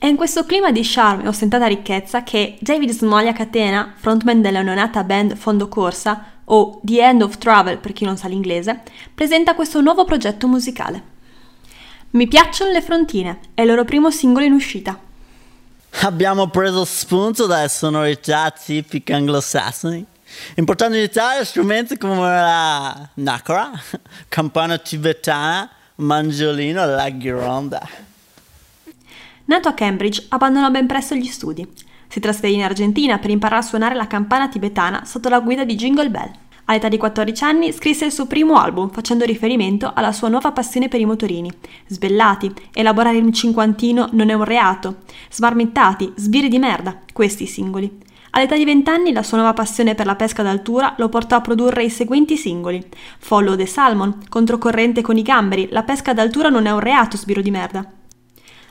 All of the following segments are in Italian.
È in questo clima di charme e ostentata ricchezza che David Smoglia Catena, frontman della neonata band Fondo Corsa, o The End of Travel per chi non sa l'inglese, presenta questo nuovo progetto musicale. Mi piacciono le frontine, è il loro primo singolo in uscita. Abbiamo preso spunto dalle sonorità tipiche anglosassoni, importando in Italia strumenti come la nakora, campana tibetana, mangiolino e la ghironda. Nato a Cambridge, abbandonò ben presto gli studi. Si trasferì in Argentina per imparare a suonare la campana tibetana sotto la guida di Jingle Bell. All'età di 14 anni scrisse il suo primo album facendo riferimento alla sua nuova passione per i motorini. Sbellati, elaborare un cinquantino non è un reato. Smarmittati, sbirri di merda, questi i singoli. All'età di 20 anni la sua nuova passione per la pesca d'altura lo portò a produrre i seguenti singoli: Follow the Salmon, Controcorrente con i gamberi, la pesca d'altura non è un reato, sbirro di merda.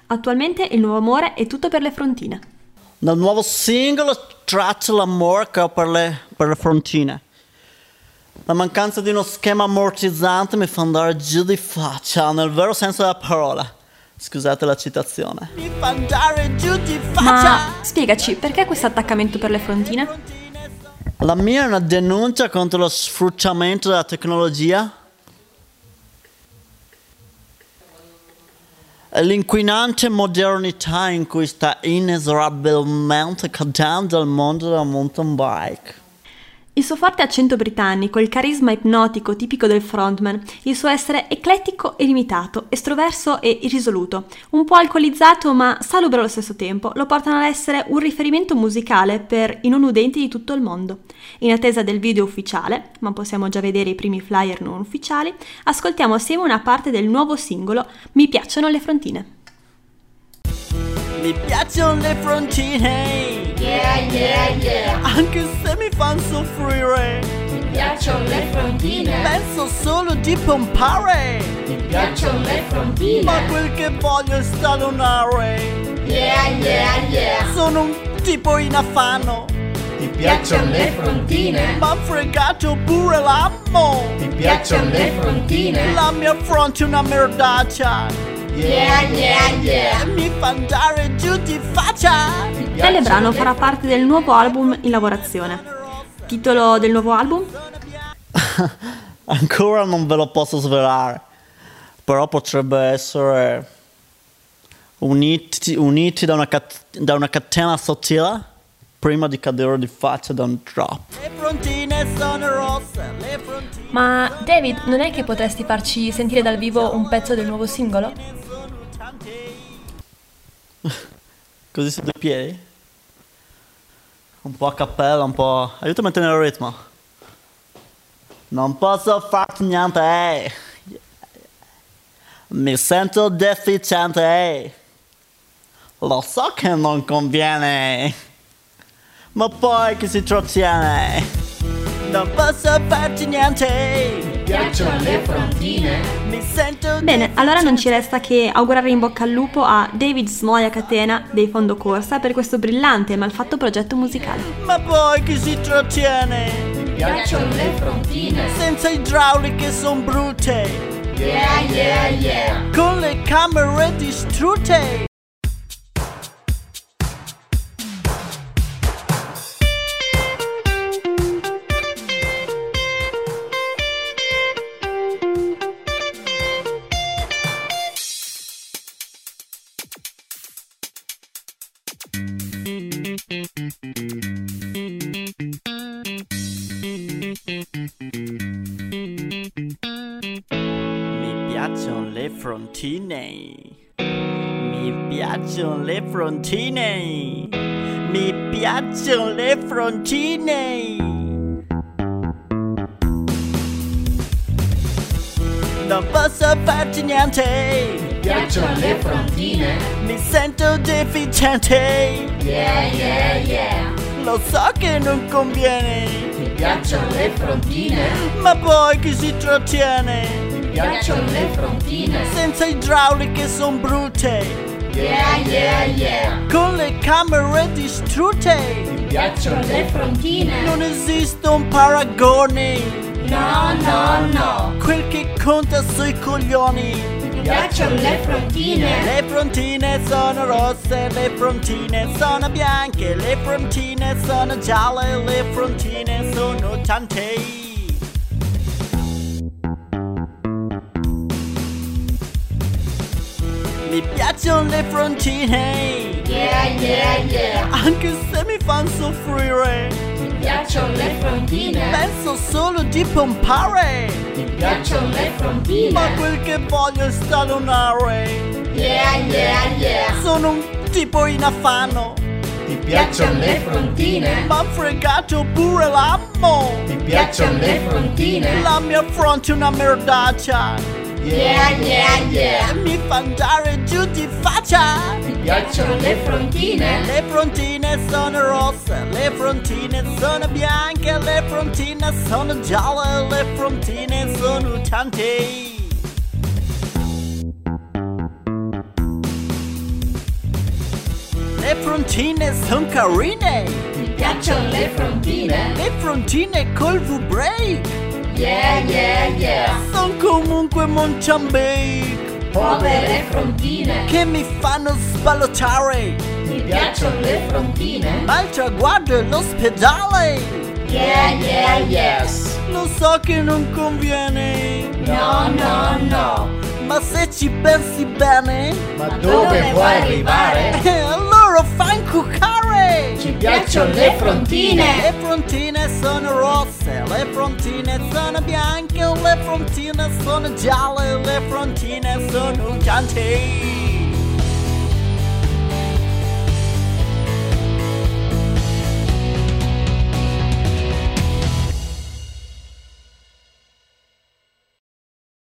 Attualmente il nuovo amore è tutto per le frontine. Dal nuovo singolo traccia l'amore che ho per le, per le frontine. La mancanza di uno schema ammortizzante mi fa andare giù di faccia, nel vero senso della parola. Scusate la citazione. Mi fa andare giù di faccia! Ma spiegaci, perché questo attaccamento per le frontine? La mia è una denuncia contro lo sfruttamento della tecnologia l'inquinante modernità in cui sta inesorabilmente cadendo il mondo della mountain bike. Il suo forte accento britannico, il carisma ipnotico tipico del frontman, il suo essere eclettico e limitato, estroverso e irrisoluto, un po' alcolizzato ma salubre allo stesso tempo, lo portano ad essere un riferimento musicale per i non udenti di tutto il mondo. In attesa del video ufficiale, ma possiamo già vedere i primi flyer non ufficiali, ascoltiamo assieme una parte del nuovo singolo Mi piacciono le frontine. Mi piacciono le frontine. Yeah, yeah, yeah. Anche se mi fanno soffrire. Mi piacciono le frontine. Penso solo di pompare. Mi piacciono le frontine. Ma quel che voglio è stallonare. Yeah, yeah, yeah. Sono un tipo in affanno. Mi piacciono le frontine. M'ha fregato pure l'ammo. Mi piacciono le frontine. La mia fronte è una merdaccia. Yeah, yeah, yeah. Mi fa andare giù di faccia. Tale brano farà parte del nuovo album in lavorazione. Titolo del nuovo album? Ancora non ve lo posso svelare, però potrebbe essere uniti, uniti da, una cat- da una catena sottile prima di cadere di faccia da un drop. Le frontine sono rosse, le frontine... Ma David, non è che potresti farci sentire dal vivo un pezzo del nuovo singolo? Così su due piedi? Un po' a cappella, un po'... Aiutami a tenere il ritmo. Non posso farti niente. Mi sento deficiente. Lo so che non conviene. Ma poi che si trattiene. Non posso farti niente piacciono le frontine. Mi sento Bene, allora non ci resta che augurare in bocca al lupo a David Smoia Catena dei Fondo Corsa per questo brillante e malfatto progetto musicale. Ma poi chi si trattiene? Mi piacciono le frontine. Senza idrauliche son brutte. Yeah, yeah, yeah. Con le camere distrutte. Piacciono le frontine. Mi piacciono le frontine. Mi piacciono le frontine. Non posso farci niente. Mi piacciono le frontine. Mi sento deficiente. Yeah, yeah, yeah. Lo so che non conviene. Mi piacciono le frontine. Ma poi chi si trattiene? piacciono le frontine. Senza idrauliche son brutte. Yeah, yeah, yeah. Con le camere distrutte. Mi piacciono le frontine. Non esiste un paragone. No, no, no. Quel che conta sui coglioni. Mi piacciono le frontine? Le frontine sono rosse, le frontine sono bianche, le frontine sono gialle, le frontine sono tante. Mi piacciono le frontine, Yeah, yeah, yeah. anche se mi fanno soffrire. Ti piacciono le frontine? Penso solo di pompare, Ti piacciono le ma quel che voglio è stallonare. Yeah, yeah, yeah. Sono un tipo in affanno, Ti Piacciono le frontine? m'ha fregato pure l'ammo. Ti Piacciono le frontine? La mia fronte è una merdaccia, Yeah, yeah, yeah. mi fa andare giù di faccia. Ti piacciono le frontine? Le frontine sono rosse, le frontine sono bianche, le frontine sono gialle, le frontine sono tante. Le frontine sono carine, Ti piacciono le frontine? le frontine col V-break, Yeah, yeah, yeah. sono comunque Monciambique, Povere frontine? che mi fanno sballottare, Ti piacciono le frontine? ma il traguardo è l'ospedale. Yeah, yeah, yes. Lo so che non conviene, No, no, no. ma se ci pensi bene, Ma dove dove vuoi arrivare? eh, allora fai incucare. Ti piacciono le frontine? Le frontine sono rosse, le frontine sono bianche, le frontine sono gialle, le frontine sono tante.